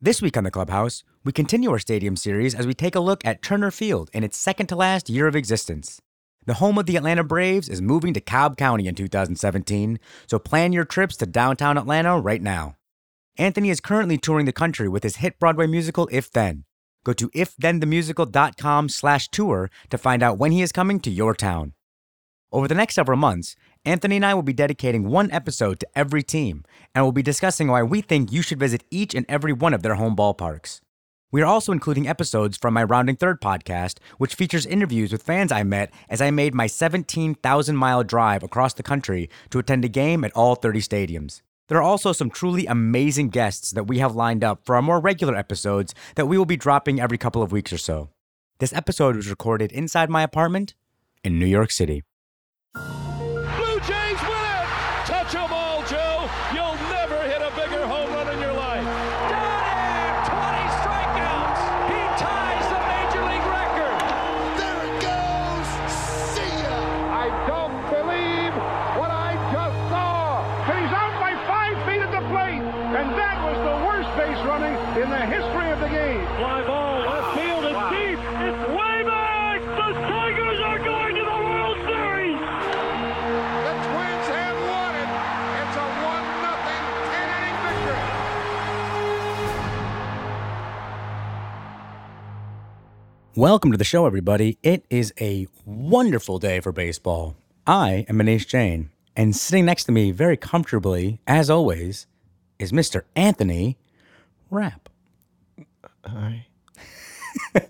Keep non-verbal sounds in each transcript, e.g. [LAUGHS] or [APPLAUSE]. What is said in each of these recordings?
This week on the Clubhouse, we continue our stadium series as we take a look at Turner Field in its second to last year of existence. The home of the Atlanta Braves is moving to Cobb County in 2017, so plan your trips to downtown Atlanta right now. Anthony is currently touring the country with his hit Broadway musical If Then. Go to ifthenthemusical.com slash tour to find out when he is coming to your town. Over the next several months, Anthony and I will be dedicating one episode to every team, and we'll be discussing why we think you should visit each and every one of their home ballparks. We are also including episodes from my Rounding Third podcast, which features interviews with fans I met as I made my 17,000 mile drive across the country to attend a game at all 30 stadiums. There are also some truly amazing guests that we have lined up for our more regular episodes that we will be dropping every couple of weeks or so. This episode was recorded inside my apartment in New York City. Welcome to the show, everybody. It is a wonderful day for baseball. I am Muneesh Jain, and sitting next to me very comfortably, as always, is Mr. Anthony Rapp. Hi. [LAUGHS]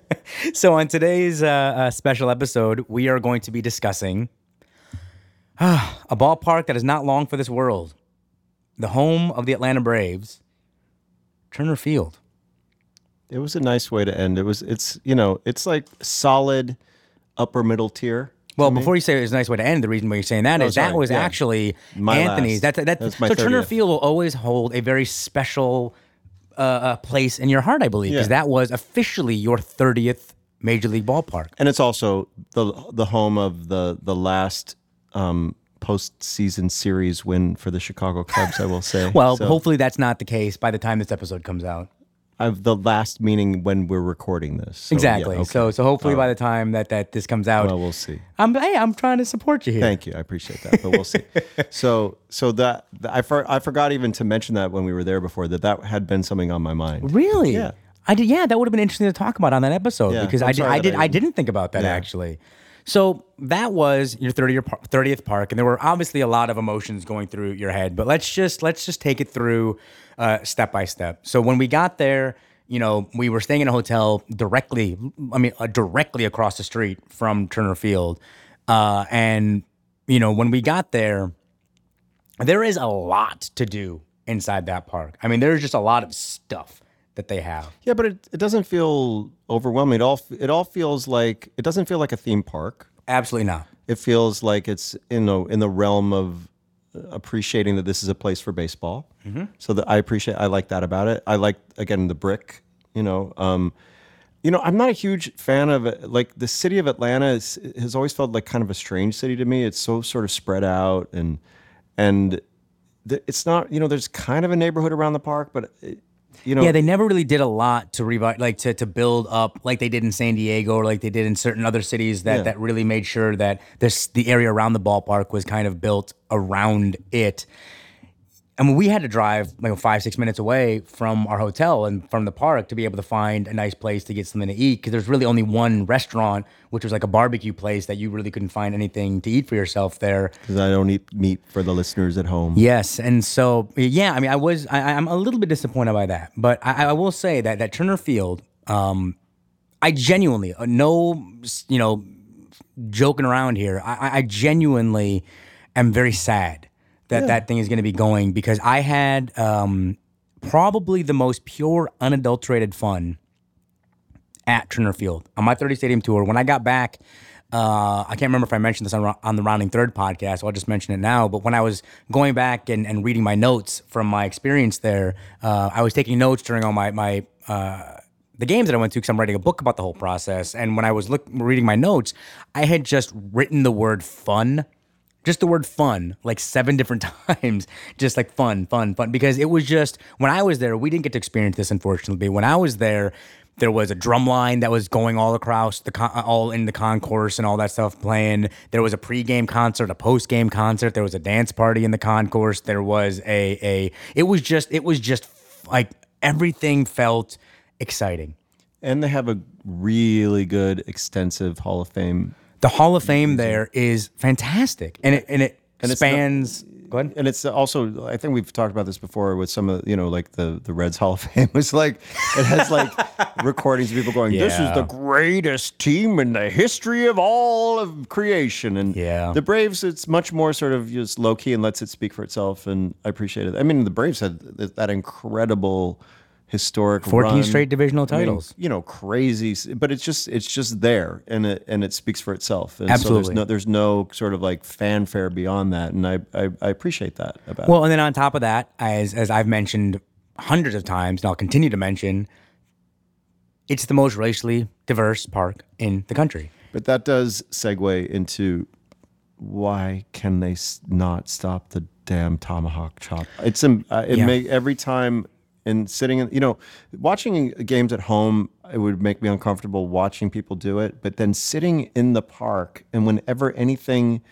So, on today's uh, uh, special episode, we are going to be discussing ah, a ballpark that is not long for this world, the home of the Atlanta Braves, Turner Field. It was a nice way to end. It was. It's you know. It's like solid upper middle tier. Well, before you say it was a nice way to end, the reason why you're saying that Oh, is that was Yeah. actually My Anthony's. last. That, that, That's my so Turner Field will always hold a very special uh, uh, place in your heart, I believe, because Yeah. that was officially your 30th Major League ballpark. and it's also the the home of the the last um, postseason series win for the Chicago Cubs. I will say. [LAUGHS] Well, So, hopefully that's not the case by the time this episode comes out. I've the last meaning when we're recording this. So, yeah, exactly. okay. So so hopefully by oh. the time that, that this comes out, Well, we'll see. I'm hey, I'm trying to support you here. Thank you. I appreciate that, but we'll see. [LAUGHS] so, so that I for, I forgot even to mention that when we were there before that that had been something on my mind. Really? Yeah. I did. Yeah, that would have been interesting to talk about on that episode Yeah, because I'm I did. I did. I, I, didn't think about that Yeah. actually. So that was your 30th, par- 30th park, and there were obviously a lot of emotions going through your head. But let's just let's just take it through uh, step by step. So when we got there, you know, we were staying in a hotel directly. I mean, uh, directly across the street from Turner Field, uh, and you know, when we got there, there is a lot to do inside that park. I mean, there's just a lot of stuff that they have. Yeah, but it, it doesn't feel overwhelming. It all it all feels like it doesn't feel like a theme park. Absolutely not. It feels like it's in the in the realm of appreciating that this is a place for baseball. Mm-hmm. So that I appreciate I like that about it. I like again the brick. You know, um, you know, I'm not a huge fan of it. Like the city of Atlanta is, has always felt like kind of a strange city to me. It's so sort of spread out and and it's not. You know, there's kind of a neighborhood around the park, but. It, you know, Yeah, they never really did a lot to revive, like to, to build up, like they did in San Diego or like they did in certain other cities that, Yeah. that really made sure that this the area around the ballpark was kind of built around it. Mean, we had to drive like five six minutes away from our hotel and from the park to be able to find a nice place to get something to eat because there's really only one restaurant, which was like a barbecue place that you really couldn't find anything to eat for yourself there. because I don't eat meat for the listeners at home. Yes, and so yeah, I mean, I was I, I'm a little bit disappointed by that, but I, I will say that that Turner Field, um, I genuinely uh, no, you know, joking around here. I- I genuinely am very sad that that thing is going to be going because I had um, probably the most pure, unadulterated fun at Turner Field on my 30 Stadium tour. When I got back, uh, I can't remember if I mentioned this on, on the Rounding Third podcast, so I'll just mention it now. But when I was going back and, and reading my notes from my experience there, uh, I was taking notes during all my, my uh, the games that I went to because I'm writing a book about the whole process. And when I was look, reading my notes, I had just written the word fun just the word fun like seven different [LAUGHS] times just like fun fun fun because it was just when i was there we didn't get to experience this unfortunately. When i was there there was a drum line that was going all across the con- uh, all in the concourse and all that stuff playing. There was a pregame concert a postgame concert. There was a dance party in the concourse. There was a a it was just it was just like everything felt exciting. And they have a really good, extensive Hall of Fame. The hall of fame there is fantastic and it and it And spans go ahead And it's also, I think we've talked about this before with some of, you know, like the the Reds Hall of Fame. [LAUGHS] It's like it has like [LAUGHS] recordings of people going, "This is the greatest team in the history of all of creation." And Yeah. the Braves, it's much more sort of just low key and lets it speak for itself. And I appreciate it. I mean, the Braves had that incredible historic 14 run. straight divisional I mean, titles. you know, crazy, but it's just it's just there, and it and it speaks for itself. And So Absolutely. there's no there's no sort of like fanfare beyond that, and I I, I appreciate that about. Well, and then on top of that, as as I've mentioned hundreds of times, and I'll continue to mention, it's the most racially diverse park in the country. But that does segue into why can they not stop the damn tomahawk chop? It's um, it Yeah. make every time and sitting in you know watching games at home it would make me uncomfortable watching people do it but then sitting in the park and whenever anything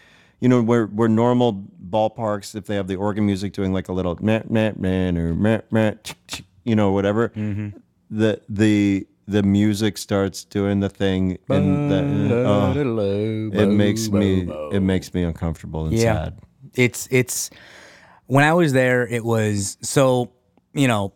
you know where where normal ballparks if they have the organ music doing like a little meh, meh, meh, or meh, meh, you know whatever mm-hmm. the the the music starts doing the thing and the, oh, it makes me it makes me uncomfortable and Yeah. sad. It's it's when I was there, it was so you know,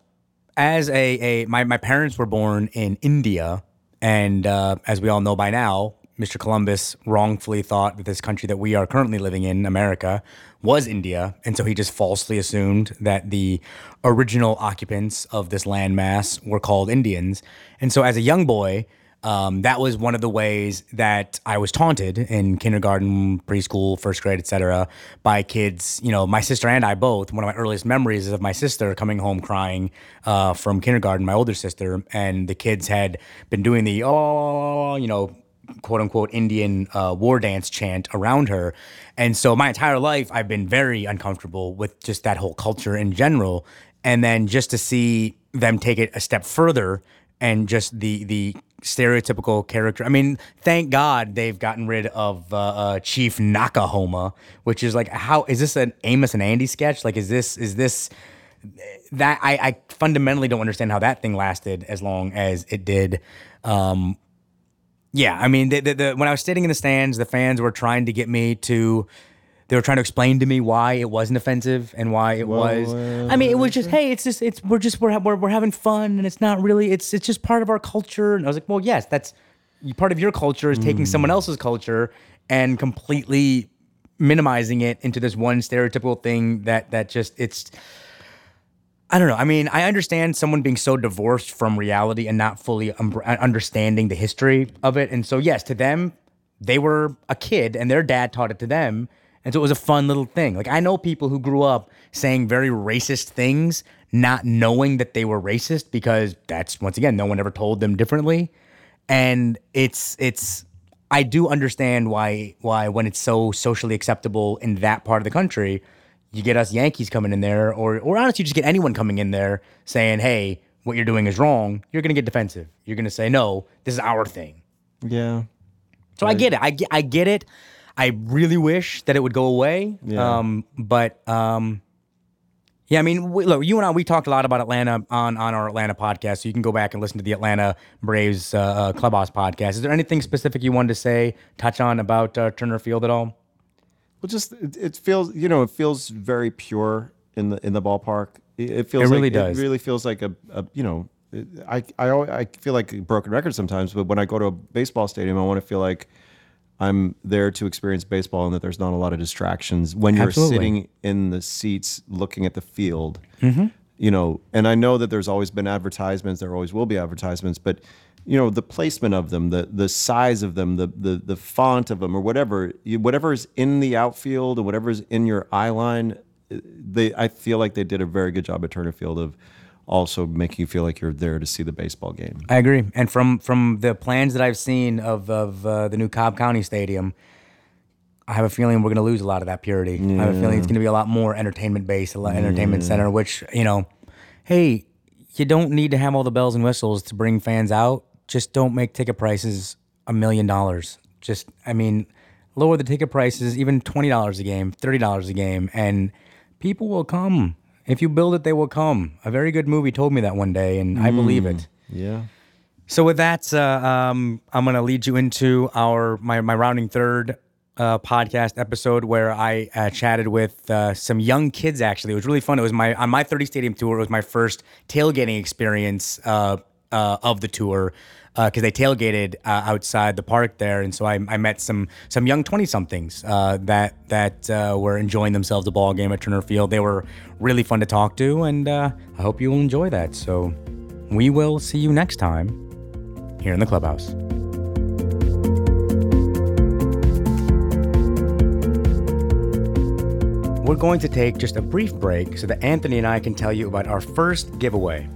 as a a my my parents were born in India, and uh, as we all know by now, Mr. Columbus wrongfully thought that this country that we are currently living in, America, was India, and so he just falsely assumed that the original occupants of this landmass were called Indians, and so as a young boy. Um, that was one of the ways that I was taunted in kindergarten, preschool, first grade, etc., by kids. You know, my sister and I both. One of my earliest memories is of my sister coming home crying uh, from kindergarten, my older sister, and the kids had been doing the oh, you know, quote unquote Indian uh, war dance chant around her. And so my entire life, I've been very uncomfortable with just that whole culture in general. And then just to see them take it a step further and just the the stereotypical character. I mean, thank God they've gotten rid of uh, uh, Chief Noc-A-Homa, which is like, how is this an Amos and Andy sketch? Like, is this is this that I, I fundamentally don't understand how that thing lasted as long as it did. Um, yeah, I mean, the, the, the, when I was sitting in the stands, the fans were trying to get me to. They were trying to explain to me why it wasn't offensive and why it was. I mean, it was just, hey, it's just, it's we're just we're, we're we're having fun and it's not really, it's it's just part of our culture. And I was like, well, yes, that's part of your culture is taking someone else's culture and completely minimizing it into this one stereotypical thing that that just it's I don't know. I mean, I understand someone being so divorced from reality and not fully um, understanding the history of it. And so, yes, to them, they were a kid and their dad taught it to them. And so it was a fun little thing. Like, I know people who grew up saying very racist things, not knowing that they were racist because that's, once again, no one ever told them differently. And it's, it's, I do understand why, why when it's so socially acceptable in that part of the country, you get us Yankees coming in there, or or honestly, you just get anyone coming in there saying, "Hey, what you're doing is wrong." You're gonna get defensive. You're gonna say, "No, this is our thing." Yeah. So I get it. I get, I get it. I really wish that it would go away. Yeah. Um, but um, yeah, I mean, we, look, you and I, we talked a lot about Atlanta on on our Atlanta podcast, so you can go back and listen to the Atlanta Braves uh, uh, Clubhouse podcast. Is there anything specific you wanted to say, touch on about uh, Turner Field at all? Well, just it, it feels you know it feels very pure in the in the ballpark. It, it feels It really like, does. It really feels like a, a you know. I I al- I feel like a broken record sometimes, but when I go to a baseball stadium, I want to feel like I'm there to experience baseball and that there's not a lot of distractions when you're Absolutely. sitting in the seats looking at the field. Mm-hmm. You know, and I know that there's always been advertisements. There always will be advertisements, but you know the placement of them, the the size of them, the the the font of them, or whatever, you, whatever is in the outfield and whatever is in your eye line, they I feel like they did a very good job at Turner Field of also making you feel like you're there to see the baseball game. I agree. And from from the plans that I've seen of of uh, the new Cobb County Stadium, I have a feeling we're going to lose a lot of that purity. I have a feeling it's going to be a lot more entertainment based, a lot entertainment center. Which you know, hey, you don't need to have all the bells and whistles to bring fans out. Just don't make ticket prices a million dollars. Just, I mean, lower the ticket prices, even twenty dollars a game, thirty dollars a game, and people will come. If you build it, they will come. A very good movie told me that one day, and I believe it. Yeah. So with that, uh, um, I'm going to lead you into our my my rounding third uh, podcast episode where I uh, chatted with uh, some young kids. Actually, it was really fun. It was my on my 30 stadium tour. It was my first tailgating experience uh, uh, of the tour because they tailgated uh, outside the park there, and so I, I met some some young 20 somethings uh, that that uh, were enjoying themselves a ball game at Turner Field. They were really fun to talk to, and uh, I hope you will enjoy that. So we will see you next time here in the clubhouse. We're going to take just a brief break so that Anthony and I can tell you about our first giveaway.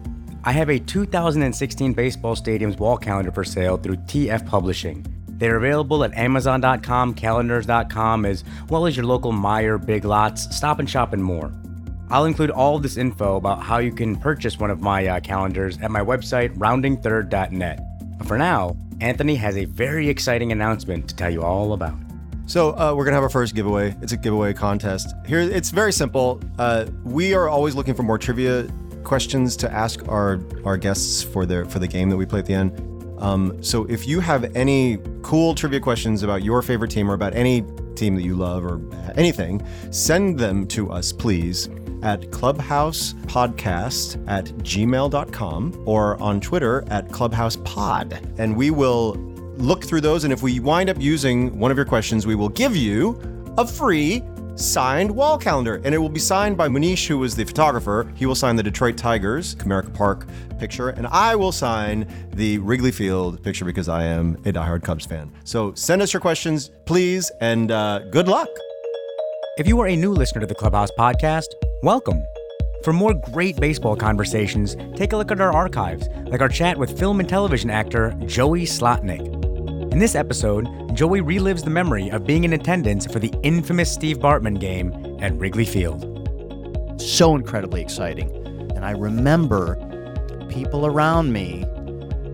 I have a 2016 baseball stadiums wall calendar for sale through TF Publishing. They're available at Amazon.com, calendars.com, as well as your local Meijer, Big Lots, Stop and Shop, and more. I'll include all of this info about how you can purchase one of my uh, calendars at my website, roundingthird.net. But for now, Anthony has a very exciting announcement to tell you all about. So uh, we're gonna have our first giveaway. It's a giveaway contest. Here, it's very simple. Uh, we are always looking for more trivia questions to ask our our guests for their for the game that we play at the end. Um, so if you have any cool trivia questions about your favorite team or about any team that you love or anything, send them to us, please, at clubhousepodcast at gmail.com or on Twitter at clubhousepod. And we will look through those. And if we wind up using one of your questions, we will give you a free signed wall calendar. And it will be signed by Muneesh, who was the photographer. He will sign the Detroit Tigers, Comerica Park picture. And I will sign the Wrigley Field picture because I am a diehard Cubs fan. So send us your questions, please, and uh, good luck. If you are a new listener to the Clubhouse podcast, welcome. For more great baseball conversations, take a look at our archives, like our chat with film and television actor Joey Slotnick. In this episode, Joey relives the memory of being in attendance for the infamous Steve Bartman game at Wrigley Field. so incredibly exciting. And I remember people around me,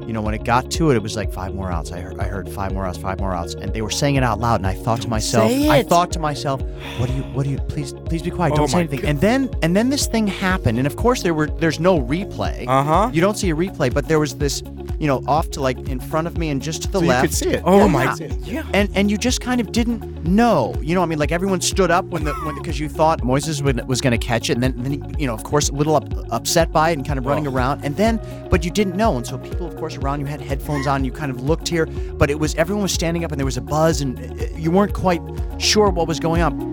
you know, when it got to it, it was like five more outs. I heard, I heard five more outs, five more outs, and they were saying it out loud. And I thought to myself, say I thought to myself, what do you, what do you, please, please be quiet, Oh don't say my anything. And then, and then this thing happened, and of course there were, there's no replay. Uh-huh. You don't see a replay, but there was this, you know, off to like in front of me and just to the So you left. could see it. Oh Yeah, my- yeah. yeah. And and you just kind of didn't know. You know, I mean, like everyone stood up when the when because you thought Moises was, was going to catch it, and then then he, you know, of course, a little up, upset by it and kind of running around, and then but you didn't know, and so people, of course, around you had headphones on. You kind of looked here, but it was everyone was standing up, and there was a buzz, and uh, you weren't quite sure what was going on.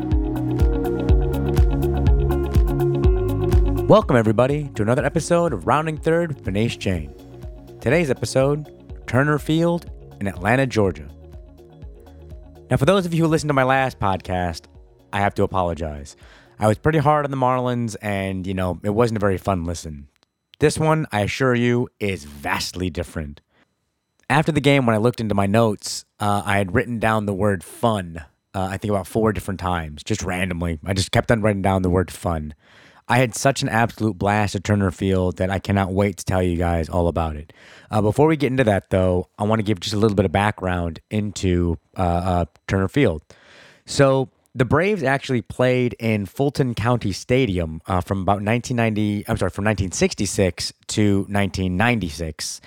Welcome, everybody, to another episode of Rounding Third with Muneesh Jain. Today's episode Turner Field in Atlanta, Georgia. Now, for those of you who listened to my last podcast, I have to apologize. I was pretty hard on the Marlins, and, you know, it wasn't a very fun listen. This one, I assure you, is vastly different. After the game, when I looked into my notes, uh, I had written down the word fun, uh, I think about four different times, just randomly. I just kept on writing down the word fun. I had such an absolute blast at Turner Field that I cannot wait to tell you guys all about it. Uh, before we get into that, though, I want to give just a little bit of background into uh, uh, Turner Field. So the Braves actually played in Fulton County Stadium uh, from about 1990. I'm sorry, from 1966 to 1996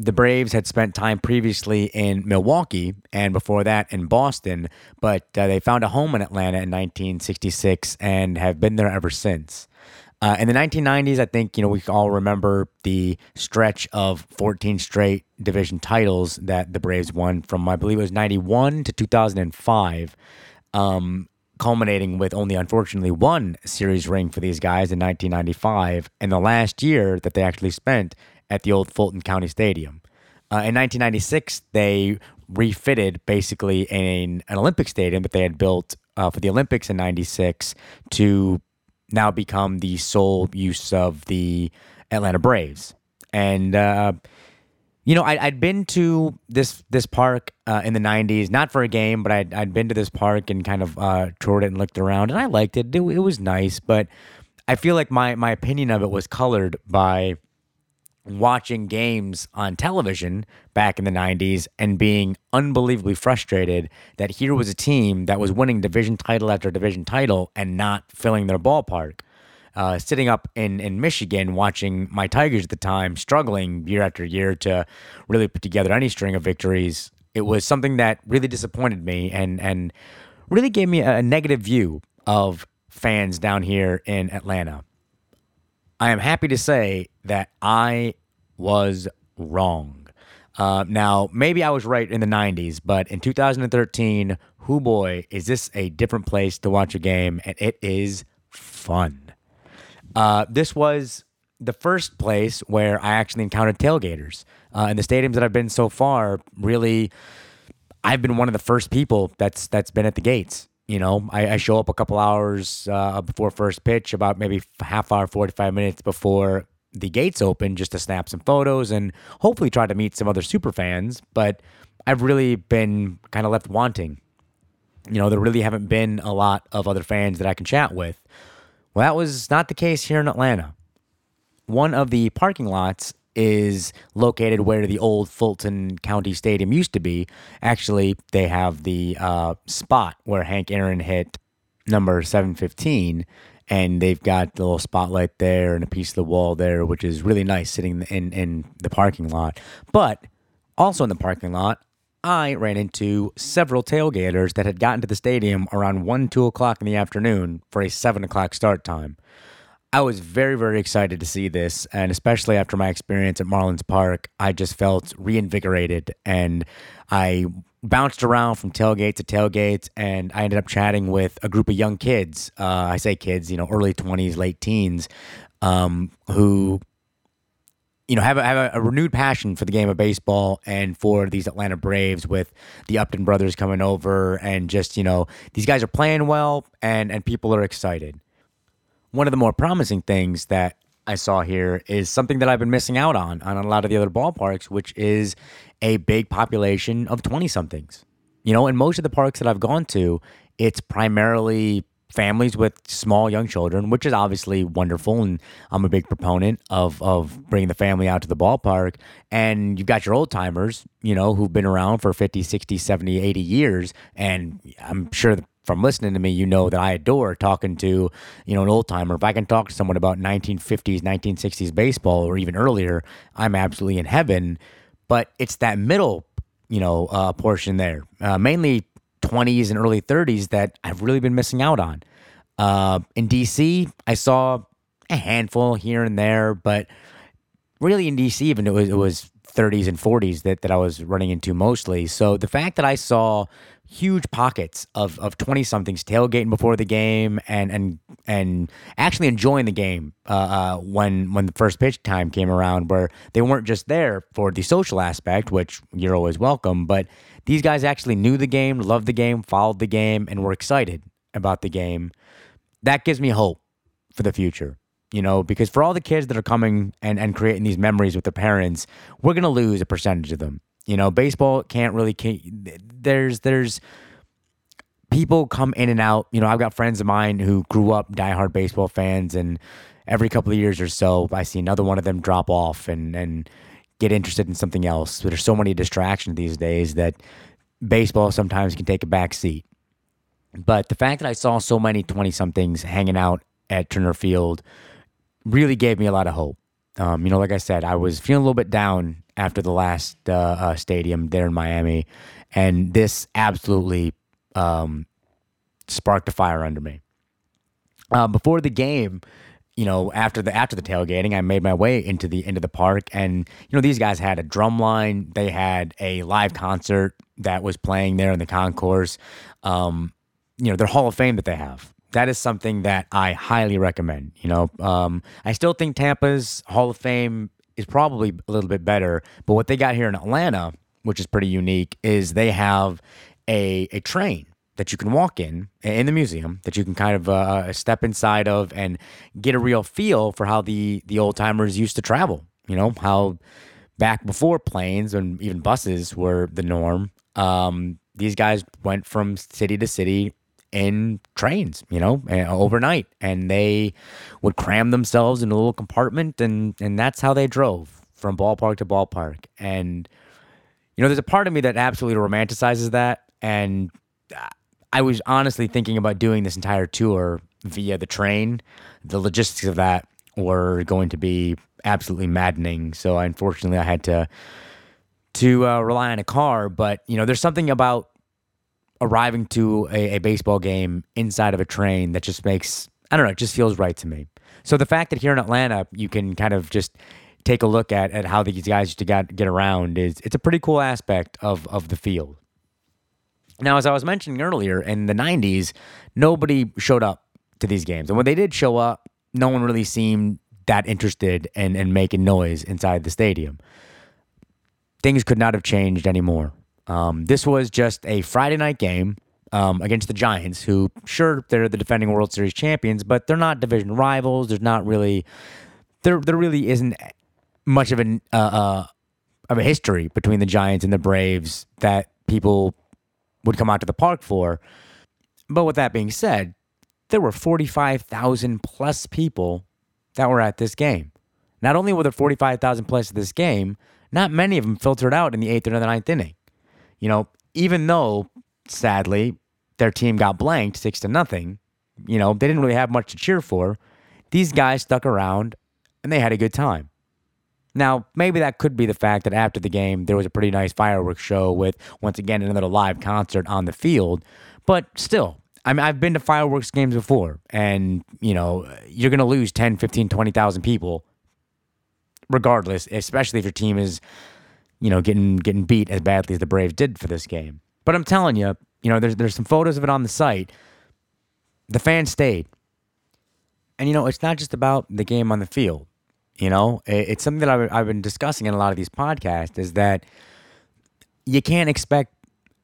the Braves had spent time previously in Milwaukee and before that in Boston, but uh, they found a home in Atlanta in 1966 and have been there ever since. Uh, in the 1990s, I think you know we all remember the stretch of 14 straight division titles that the Braves won from I believe it was 91 to 2005, um, culminating with only unfortunately one series ring for these guys in 1995, and the last year that they actually spent at the old Fulton County Stadium. Uh, in 1996, they refitted basically an, an Olympic stadium that they had built uh, for the Olympics in 96 to now become the sole use of the Atlanta Braves. And uh, You know, I, I'd been to this this park uh, in the '90s, not for a game, but I'd, I'd been to this park and kind of uh, toured it and looked around, and I liked it. it. It was nice, but I feel like my my opinion of it was colored by watching games on television back in the 90s and being unbelievably frustrated that here was a team that was winning division title after division title and not filling their ballpark. Uh, sitting up in, in Michigan watching my Tigers at the time struggling year after year to really put together any string of victories, it was something that really disappointed me and, and really gave me a negative view of fans down here in Atlanta. I am happy to say that I was wrong. Uh, now, maybe I was right in the 90s, but in 2013, who boy, is this a different place to watch a game, and it is fun. Uh, this was the first place where I actually encountered tailgaters. Uh, in the stadiums that I've been so far, really, I've been one of the first people that's that's been at the gates. You know, I, I show up a couple hours uh, before first pitch, about maybe half hour, forty five minutes before the gates open, just to snap some photos and hopefully try to meet some other super fans. But I've really been kind of left wanting. You know, there really haven't been a lot of other fans that I can chat with. Well, that was not the case here in Atlanta. One of the parking lots is located where the old Fulton County Stadium used to be. Actually, they have the uh, spot where Hank Aaron hit number 715, and they've got the little spotlight there and a piece of the wall there, which is really nice sitting in, in the parking lot. But also in the parking lot, I ran into several tailgaters that had gotten to the stadium around 1, 2 o'clock in the afternoon for a 7 o'clock start time. I was very, very excited to see this, and especially after my experience at Marlins Park, I just felt reinvigorated and I bounced around from tailgate to tailgate, and I ended up chatting with a group of young kids. Uh, I say kids, you know, early 20s, late teens, um, who you know, have a, have a, a, renewed passion for the game of baseball and for these Atlanta Braves with the Upton brothers coming over and just, you know, these guys are playing well and, and people are excited. One of the more promising things that I saw here is something that I've been missing out on on a lot of the other ballparks, which is a big population of 20 somethings. You know, in most of the parks that I've gone to, it's primarily families with small young children, which is obviously wonderful. And I'm a big proponent of, of bringing the family out to the ballpark. And you've got your old timers, you know, who've been around for 50, 60, 70, 80 years. And I'm sure from listening to me, you know that I adore talking to, you know, an old timer. If I can talk to someone about 1950s, 1960s baseball or even earlier, I'm absolutely in heaven. But it's that middle, you know, uh, portion there, uh, mainly 20s and early 30s that I've really been missing out on. Uh, in DC, I saw a handful here and there, but really in DC, even it was it was 30s and 40s that, that I was running into mostly. So the fact that I saw huge pockets of of 20 somethings tailgating before the game and and and actually enjoying the game uh, uh, when when the first pitch time came around where they weren't just there for the social aspect which you're always welcome but these guys actually knew the game, loved the game, followed the game, and were excited about the game. That gives me hope for the future. You know, because for all the kids that are coming and, and creating these memories with their parents, we're gonna lose a percentage of them. You know, baseball can't really. There's there's people come in and out. You know, I've got friends of mine who grew up diehard baseball fans, and every couple of years or so, I see another one of them drop off, and and get interested in something else. There's so many distractions these days that baseball sometimes can take a back seat. But the fact that I saw so many 20 somethings hanging out at Turner Field really gave me a lot of hope. Um, you know, like I said, I was feeling a little bit down after the last uh, uh, stadium there in Miami, and this absolutely um, sparked a fire under me. Uh, before the game, you know, after the after the tailgating, I made my way into the into the park, and you know, these guys had a drum line. They had a live concert that was playing there in the concourse. Um, you know, their Hall of Fame that they have. That is something that I highly recommend. You know, um, I still think Tampa's Hall of Fame is probably a little bit better, but what they got here in Atlanta, which is pretty unique, is they have a a train that you can walk in in the museum that you can kind of uh, step inside of and get a real feel for how the the old timers used to travel. You know how back before planes and even buses were the norm, um, these guys went from city to city in trains, you know, uh, overnight, and they would cram themselves in a little compartment, and and that's how they drove from ballpark to ballpark. And you know, there's a part of me that absolutely romanticizes that, and I was honestly thinking about doing this entire tour via the train. The logistics of that were going to be absolutely maddening. So unfortunately, I had to to uh, rely on a car. But you know, there's something about arriving to a, a baseball game inside of a train that just makes I don't know, it just feels right to me. So the fact that here in Atlanta you can kind of just take a look at, at how these guys used to get, get around is it's a pretty cool aspect of of the field. Now, as I was mentioning earlier, in the 90s, nobody showed up to these games. And when they did show up, no one really seemed that interested in, in making noise inside the stadium. Things could not have changed anymore. Um, this was just a Friday night game um, against the Giants, who, sure, they're the defending World Series champions, but they're not division rivals. There's not really, there, there really isn't much of an, uh, uh, of a history between the Giants and the Braves that people would come out to the park for. But with that being said, there were 45,000 plus people that were at this game. Not only were there 45,000 plus at this game, not many of them filtered out in the eighth or the ninth inning. You know, even though, sadly, their team got blanked six to nothing, you know, they didn't really have much to cheer for. These guys stuck around and they had a good time. Now, maybe that could be the fact that after the game, there was a pretty nice fireworks show with, once again, another live concert on the field. But still, I mean, I've been to fireworks games before, and, you know, you're going to lose 10, 15, 20,000 people regardless, especially if your team is, you know, getting getting beat as badly as the Braves did for this game. But I'm telling you, you know, there's there's some photos of it on the site. The fans stayed. And, you know, it's not just about the game on the field. You know, it's something that I've, I've been discussing in a lot of these podcasts is that you can't expect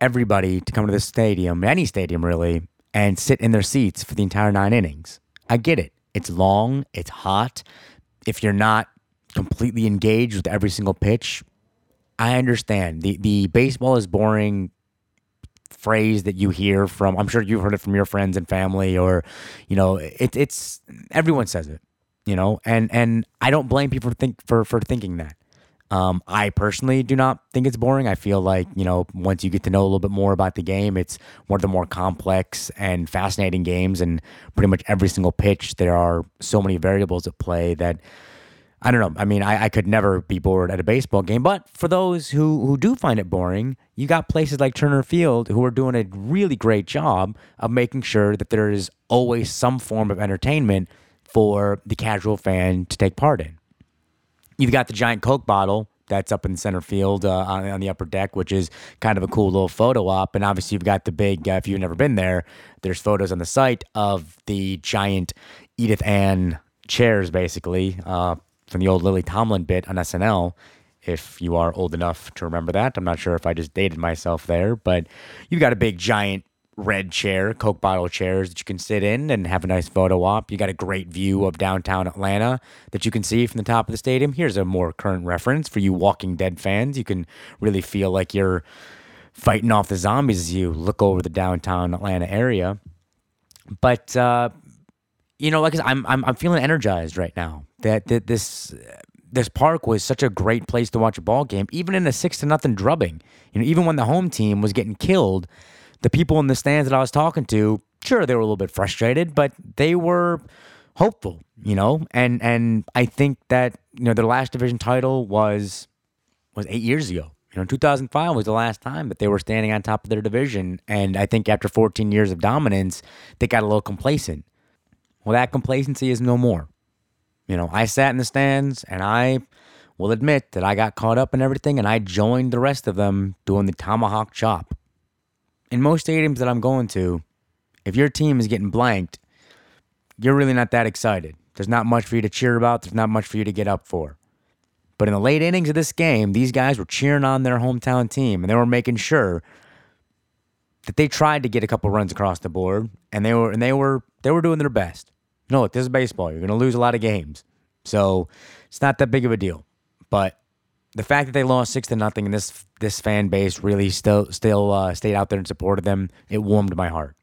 everybody to come to the stadium, any stadium really, and sit in their seats for the entire nine innings. I get it. It's long, it's hot. If you're not completely engaged with every single pitch, I understand. The the baseball is boring phrase that you hear from I'm sure you've heard it from your friends and family or you know, it, it's everyone says it you know, and and I don't blame people for think for for thinking that. Um, I personally do not think it's boring. I feel like you know once you get to know a little bit more about the game, it's one of the more complex and fascinating games. And pretty much every single pitch, there are so many variables at play that I don't know. I mean, I, I could never be bored at a baseball game. But for those who who do find it boring, you got places like Turner Field who are doing a really great job of making sure that there is always some form of entertainment for the casual fan to take part in. You've got the giant Coke bottle that's up in center field uh, on, on, the upper deck, which is kind of a cool little photo op. And obviously, you've got the big, uh, if you've never been there, there's photos on the site of the giant Edith Ann chairs, basically, uh, from the old Lily Tomlin bit on SNL. If you are old enough to remember that, I'm not sure if I just dated myself there, but you've got a big, giant red chair, Coke bottle chairs that you can sit in and have a nice photo op. You got a great view of downtown Atlanta that you can see from the top of the stadium. Here's a more current reference for you Walking Dead fans. You can really feel like you're fighting off the zombies as you look over the downtown Atlanta area. But uh, you know, like I'm I'm I'm feeling energized right now. That that this this park was such a great place to watch a ball game, even in a six to nothing drubbing. You know, even when the home team was getting killed the people in the stands that I was talking to, sure, they were a little bit frustrated, but they were hopeful, you know. And and I think that you know their last division title was was eight years ago. You know, 2005 was the last time that they were standing on top of their division, and I think after 14 years of dominance, they got a little complacent. Well, that complacency is no more. You know, I sat in the stands, and I will admit that I got caught up in everything, and I joined the rest of them doing the tomahawk chop in most stadiums that I'm going to, if your team is getting blanked, you're really not that excited. There's not much for you to cheer about. There's not much for you to get up for. But in the late innings of this game, these guys were cheering on their hometown team and they were making sure that they tried to get a couple runs across the board and they were and they were they were doing their best. No, look, this is baseball. You're going to lose a lot of games. So, it's not that big of a deal. But the fact that they lost six to nothing and this this fan base really still still uh, stayed out there and supported them, it warmed my heart.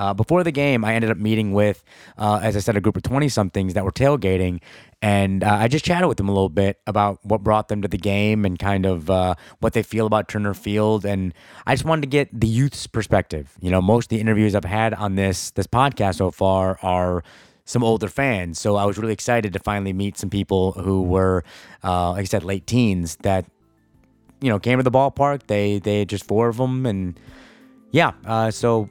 Uh, before the game, I ended up meeting with, uh, as I said, a group of 20 somethings that were tailgating. And uh, I just chatted with them a little bit about what brought them to the game and kind of uh, what they feel about Turner Field. And I just wanted to get the youth's perspective. You know, most of the interviews I've had on this this podcast so far are some older fans. So I was really excited to finally meet some people who were, uh, like I said, late teens that, you know, came to the ballpark. They they just four of them, and yeah. Uh, so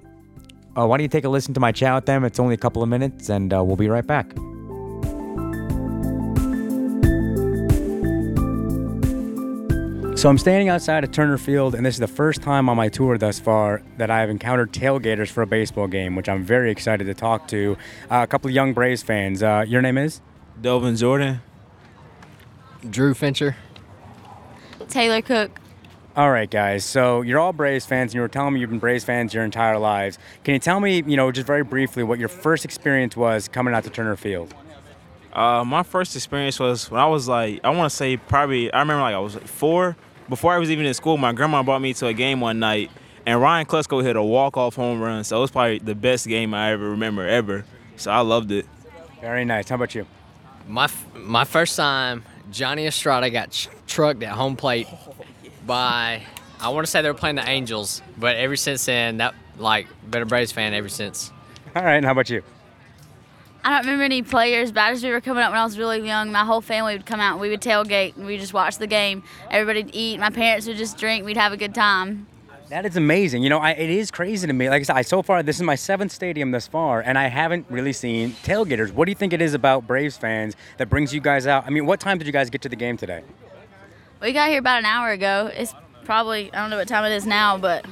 uh, why don't you take a listen to my chat with them? It's only a couple of minutes, and uh, we'll be right back. So I'm standing outside of Turner Field, and this is the first time on my tour thus far that I've encountered tailgaters for a baseball game, which I'm very excited to talk to. Uh, a couple of young Braves fans. Uh, your name is? Delvin Jordan. Drew Fincher. Taylor Cook. All right, guys. So you're all Braves fans, and you were telling me you've been Braves fans your entire lives. Can you tell me, you know, just very briefly, what your first experience was coming out to Turner Field? Uh, my first experience was when I was like, I want to say probably, I remember like I was like four. Before I was even in school, my grandma brought me to a game one night, and Ryan Klesko hit a walk-off home run. So it was probably the best game I ever remember ever. So I loved it. Very nice. How about you? My f- my first time, Johnny Estrada got ch- trucked at home plate by I want to say they were playing the Angels, but ever since then, that like been a Braves fan ever since. All right. And how about you? I don't remember any players, but I just remember coming up when I was really young. My whole family would come out and we would tailgate and we would just watch the game. Everybody would eat. My parents would just drink. We'd have a good time. That is amazing. You know, I, it is crazy to me. Like I said, I, so far this is my seventh stadium thus far, and I haven't really seen tailgaters. What do you think it is about Braves fans that brings you guys out? I mean, what time did you guys get to the game today? We got here about an hour ago. It's probably I don't know what time it is now, but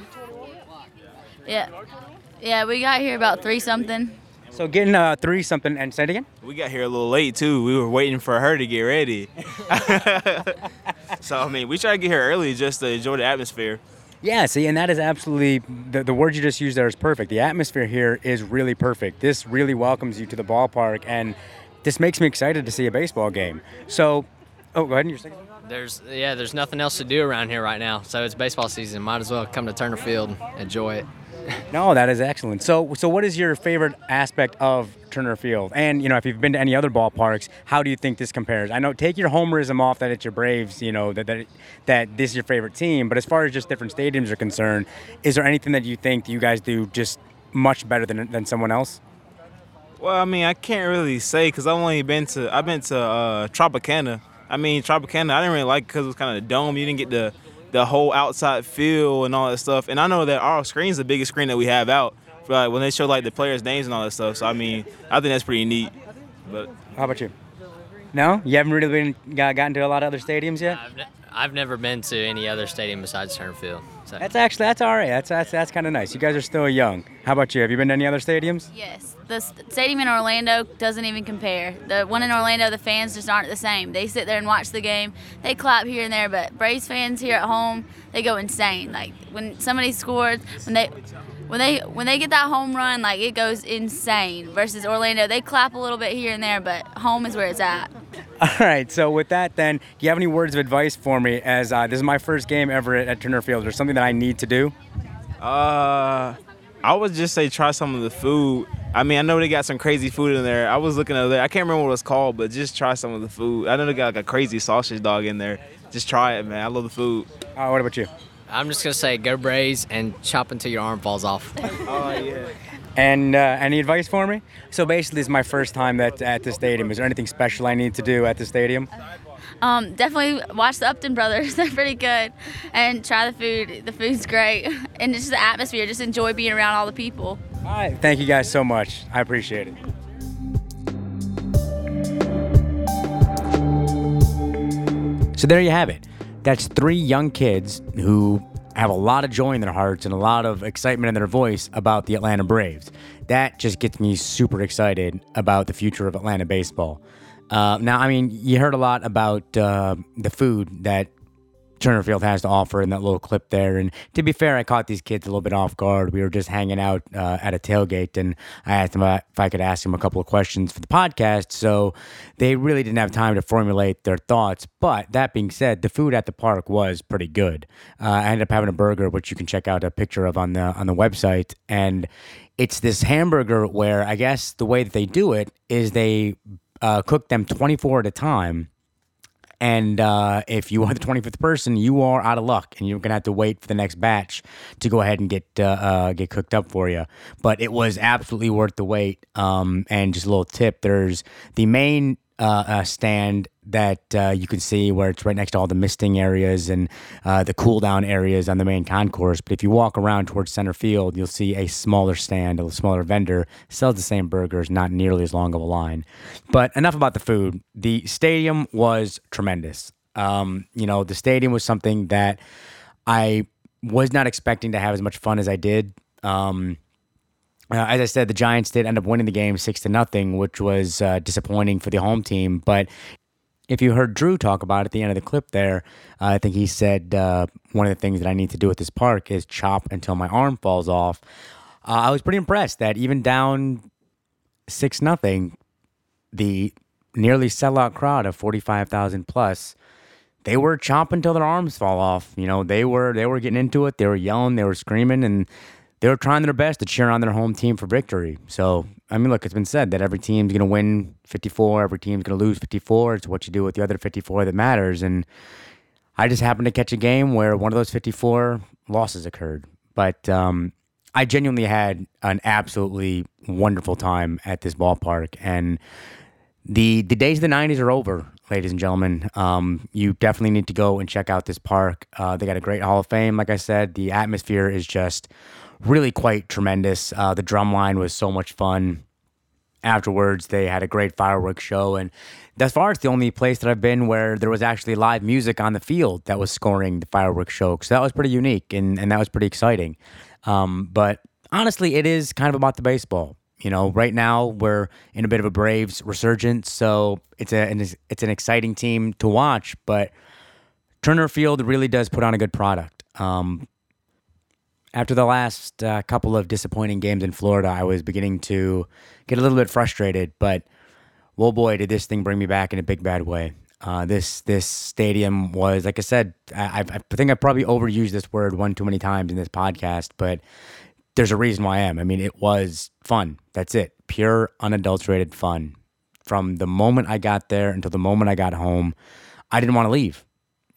yeah, yeah, we got here about three something. So getting uh, three something and say it again. We got here a little late too. We were waiting for her to get ready. [LAUGHS] so I mean, we try to get here early just to enjoy the atmosphere. Yeah, see, and that is absolutely the, the word you just used there is perfect. The atmosphere here is really perfect. This really welcomes you to the ballpark, and this makes me excited to see a baseball game. So, oh, go ahead. And you're saying? There's yeah, there's nothing else to do around here right now, so it's baseball season. Might as well come to Turner Field, and enjoy it. [LAUGHS] No, that is excellent. So, so what is your favorite aspect of Turner Field? And you know, if you've been to any other ballparks, how do you think this compares? I know take your homerism off that it's your Braves, you know that that that this is your favorite team. But as far as just different stadiums are concerned, is there anything that you think you guys do just much better than than someone else? Well, I mean, I can't really say because I've only been to I've been to uh, Tropicana. I mean, Tropicana I didn't really like because it was kind of the dome. You didn't get the the whole outside feel and all that stuff. And I know that our screen's the biggest screen that we have out. For, like, when they show like the players' names and all that stuff. So I mean, I think that's pretty neat. But How about you? No, you haven't really been got, gotten to a lot of other stadiums yet. I've, never been to any other stadium besides Turner Field. So. That's actually that's all right. That's that's that's kind of nice. You guys are still young. How about you? Have you been to any other stadiums? Yes, the st- stadium in Orlando doesn't even compare. The one in Orlando, the fans just aren't the same. They sit there and watch the game. They clap here and there, but Braves fans here at home, they go insane. Like when somebody scores, when they when they when they get that home run, like it goes insane. Versus Orlando, they clap a little bit here and there, but home is where it's at. [LAUGHS] All right. So with that, then, do you have any words of advice for me? As uh, this is my first game ever at, at Turner Field, or something that I need to do? uh, I would just say try some of the food. I mean, I know they got some crazy food in there. I was looking over there. I can't remember what it's called, but just try some of the food. I know they got like a crazy sausage dog in there. Just try it, man. I love the food. Uh, what about you? I'm just gonna say go Braves and chop until your arm falls off. [LAUGHS] Oh yeah. And uh, any advice for me? So basically, this is my first time at, at the stadium. Is there anything special I need to do at the stadium? Um, definitely watch the Upton Brothers. [LAUGHS] They're pretty good, and try the food. The food's great, [LAUGHS] and just the atmosphere. Just enjoy being around all the people. All right. Thank you guys so much. I appreciate it. So there you have it. That's three young kids who have a lot of joy in their hearts and a lot of excitement in their voice about the Atlanta Braves. That just gets me super excited about the future of Atlanta baseball. Uh, now, I mean, you heard a lot about uh, the food that Turner Field has to offer in that little clip there. And to be fair, I caught these kids a little bit off guard. We were just hanging out uh, at a tailgate, and I asked them if I could ask them a couple of questions for the podcast. So they really didn't have time to formulate their thoughts. But that being said, the food at the park was pretty good. Uh, I ended up having a burger, which you can check out a picture of on the on the website, and it's this hamburger where I guess the way that they do it is they uh, cook them 24 at a time and uh, if you are the 25th person, you are out of luck, and you're gonna have to wait for the next batch to go ahead and get uh, uh, get cooked up for you. But it was absolutely worth the wait. Um, and just a little tip: there's the main uh, uh, stand that uh, you can see where it's right next to all the misting areas and uh, the cool down areas on the main concourse. But if you walk around towards center field, you'll see a smaller stand, a smaller vendor sells the same burgers, not nearly as long of a line. But enough about the food. The stadium was tremendous. Um, you know, the stadium was something that I was not expecting to have as much fun as I did. Um, uh, as I said, the Giants did end up winning the game six to nothing, which was uh, disappointing for the home team. But if you heard Drew talk about it at the end of the clip there, uh, I think he said uh, one of the things that I need to do at this park is chop until my arm falls off. Uh, I was pretty impressed that even down six nothing, the nearly sellout crowd of forty five thousand plus, they were chopping until their arms fall off. You know, they were they were getting into it. They were yelling, they were screaming, and they were trying their best to cheer on their home team for victory. So, I mean, look, it's been said that every team's going to win 54, every team's going to lose 54. It's what you do with the other 54 that matters. And I just happened to catch a game where one of those 54 losses occurred. But um, I genuinely had an absolutely wonderful time at this ballpark. And the, the days of the 90s are over, ladies and gentlemen. Um, you definitely need to go and check out this park. Uh, they got a great Hall of Fame. Like I said, the atmosphere is just really quite tremendous. Uh, the drum line was so much fun. Afterwards, they had a great fireworks show, and thus far, it's the only place that I've been where there was actually live music on the field that was scoring the fireworks show. So that was pretty unique, and, and that was pretty exciting. Um, but honestly, it is kind of about the baseball. You know, right now we're in a bit of a Braves resurgence, so it's a it's an exciting team to watch. But Turner Field really does put on a good product. Um, after the last uh, couple of disappointing games in Florida, I was beginning to get a little bit frustrated. But, well, boy, did this thing bring me back in a big bad way. Uh, this this stadium was, like I said, I, I think I probably overused this word one too many times in this podcast, but there's a reason why I am. I mean, it was fun. That's it. Pure, unadulterated fun. From the moment I got there until the moment I got home, I didn't want to leave.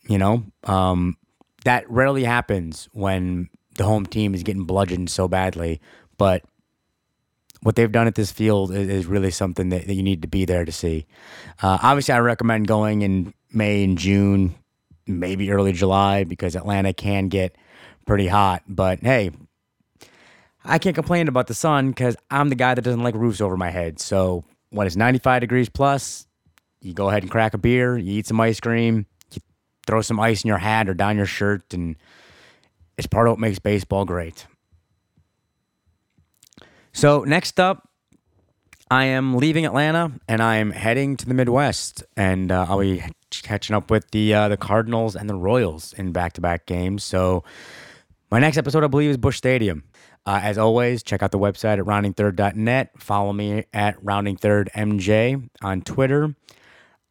You know, um, that rarely happens when the home team is getting bludgeoned so badly. But what they've done at this field is, is really something that, that, you need to be there to see. Uh, obviously, I recommend going in May and June, maybe early July, because Atlanta can get pretty hot. But hey, I can't complain about the sun because I'm the guy that doesn't like roofs over my head. So when it's 95 degrees plus, you go ahead and crack a beer, you eat some ice cream, you throw some ice in your hat or down your shirt, and it's part of what makes baseball great. So, next up, I am leaving Atlanta and I am heading to the Midwest, and uh, I'll be catching up with the uh, the Cardinals and the Royals in back to back games. So, my next episode, I believe, is Busch Stadium. Uh, as always, check out the website at roundingthird.net. Follow me at roundingthirdmj on Twitter.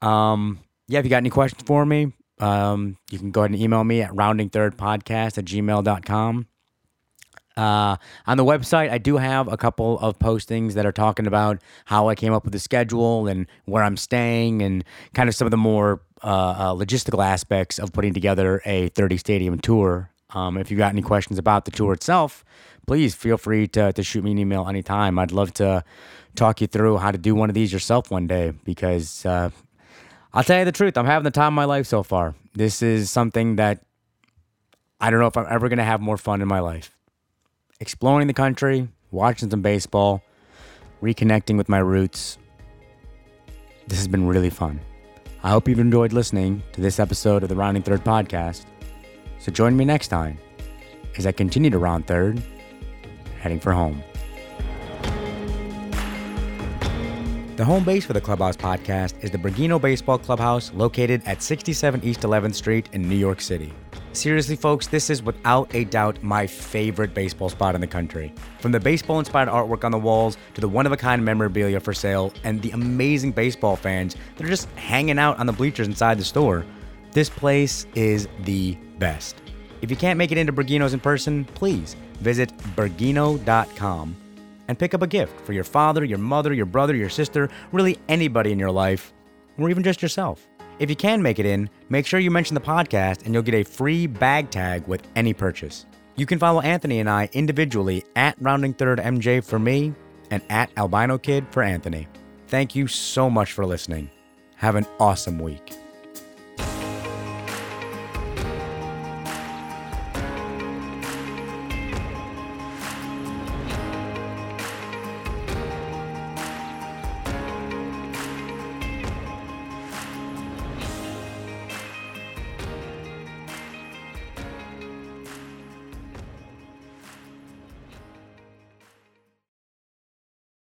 Um, yeah, if you got any questions for me, um, you can go ahead and email me at roundingthirdpodcast at gmail.com. Uh, on the website, I do have a couple of postings that are talking about how I came up with the schedule and where I'm staying and kind of some of the more uh, uh, logistical aspects of putting together a 30 stadium tour. Um, if you've got any questions about the tour itself, please feel free to, to shoot me an email anytime. I'd love to talk you through how to do one of these yourself one day because uh, I'll tell you the truth. I'm having the time of my life so far. This is something that I don't know if I'm ever going to have more fun in my life. Exploring the country, watching some baseball, reconnecting with my roots. This has been really fun. I hope you've enjoyed listening to this episode of the Rounding Third podcast. So join me next time as I continue to round third, heading for home. The home base for the Clubhouse podcast is the Bergino Baseball Clubhouse located at 67 East 11th Street in New York City. Seriously, folks, this is without a doubt my favorite baseball spot in the country. From the baseball inspired artwork on the walls to the one of a kind memorabilia for sale and the amazing baseball fans that are just hanging out on the bleachers inside the store, this place is the best. If you can't make it into Bergino's in person, please visit bergino.com and pick up a gift for your father, your mother, your brother, your sister, really anybody in your life, or even just yourself. If you can make it in, make sure you mention the podcast and you'll get a free bag tag with any purchase. You can follow Anthony and I individually at Rounding Third MJ for me and at Albino Kid for Anthony. Thank you so much for listening. Have an awesome week.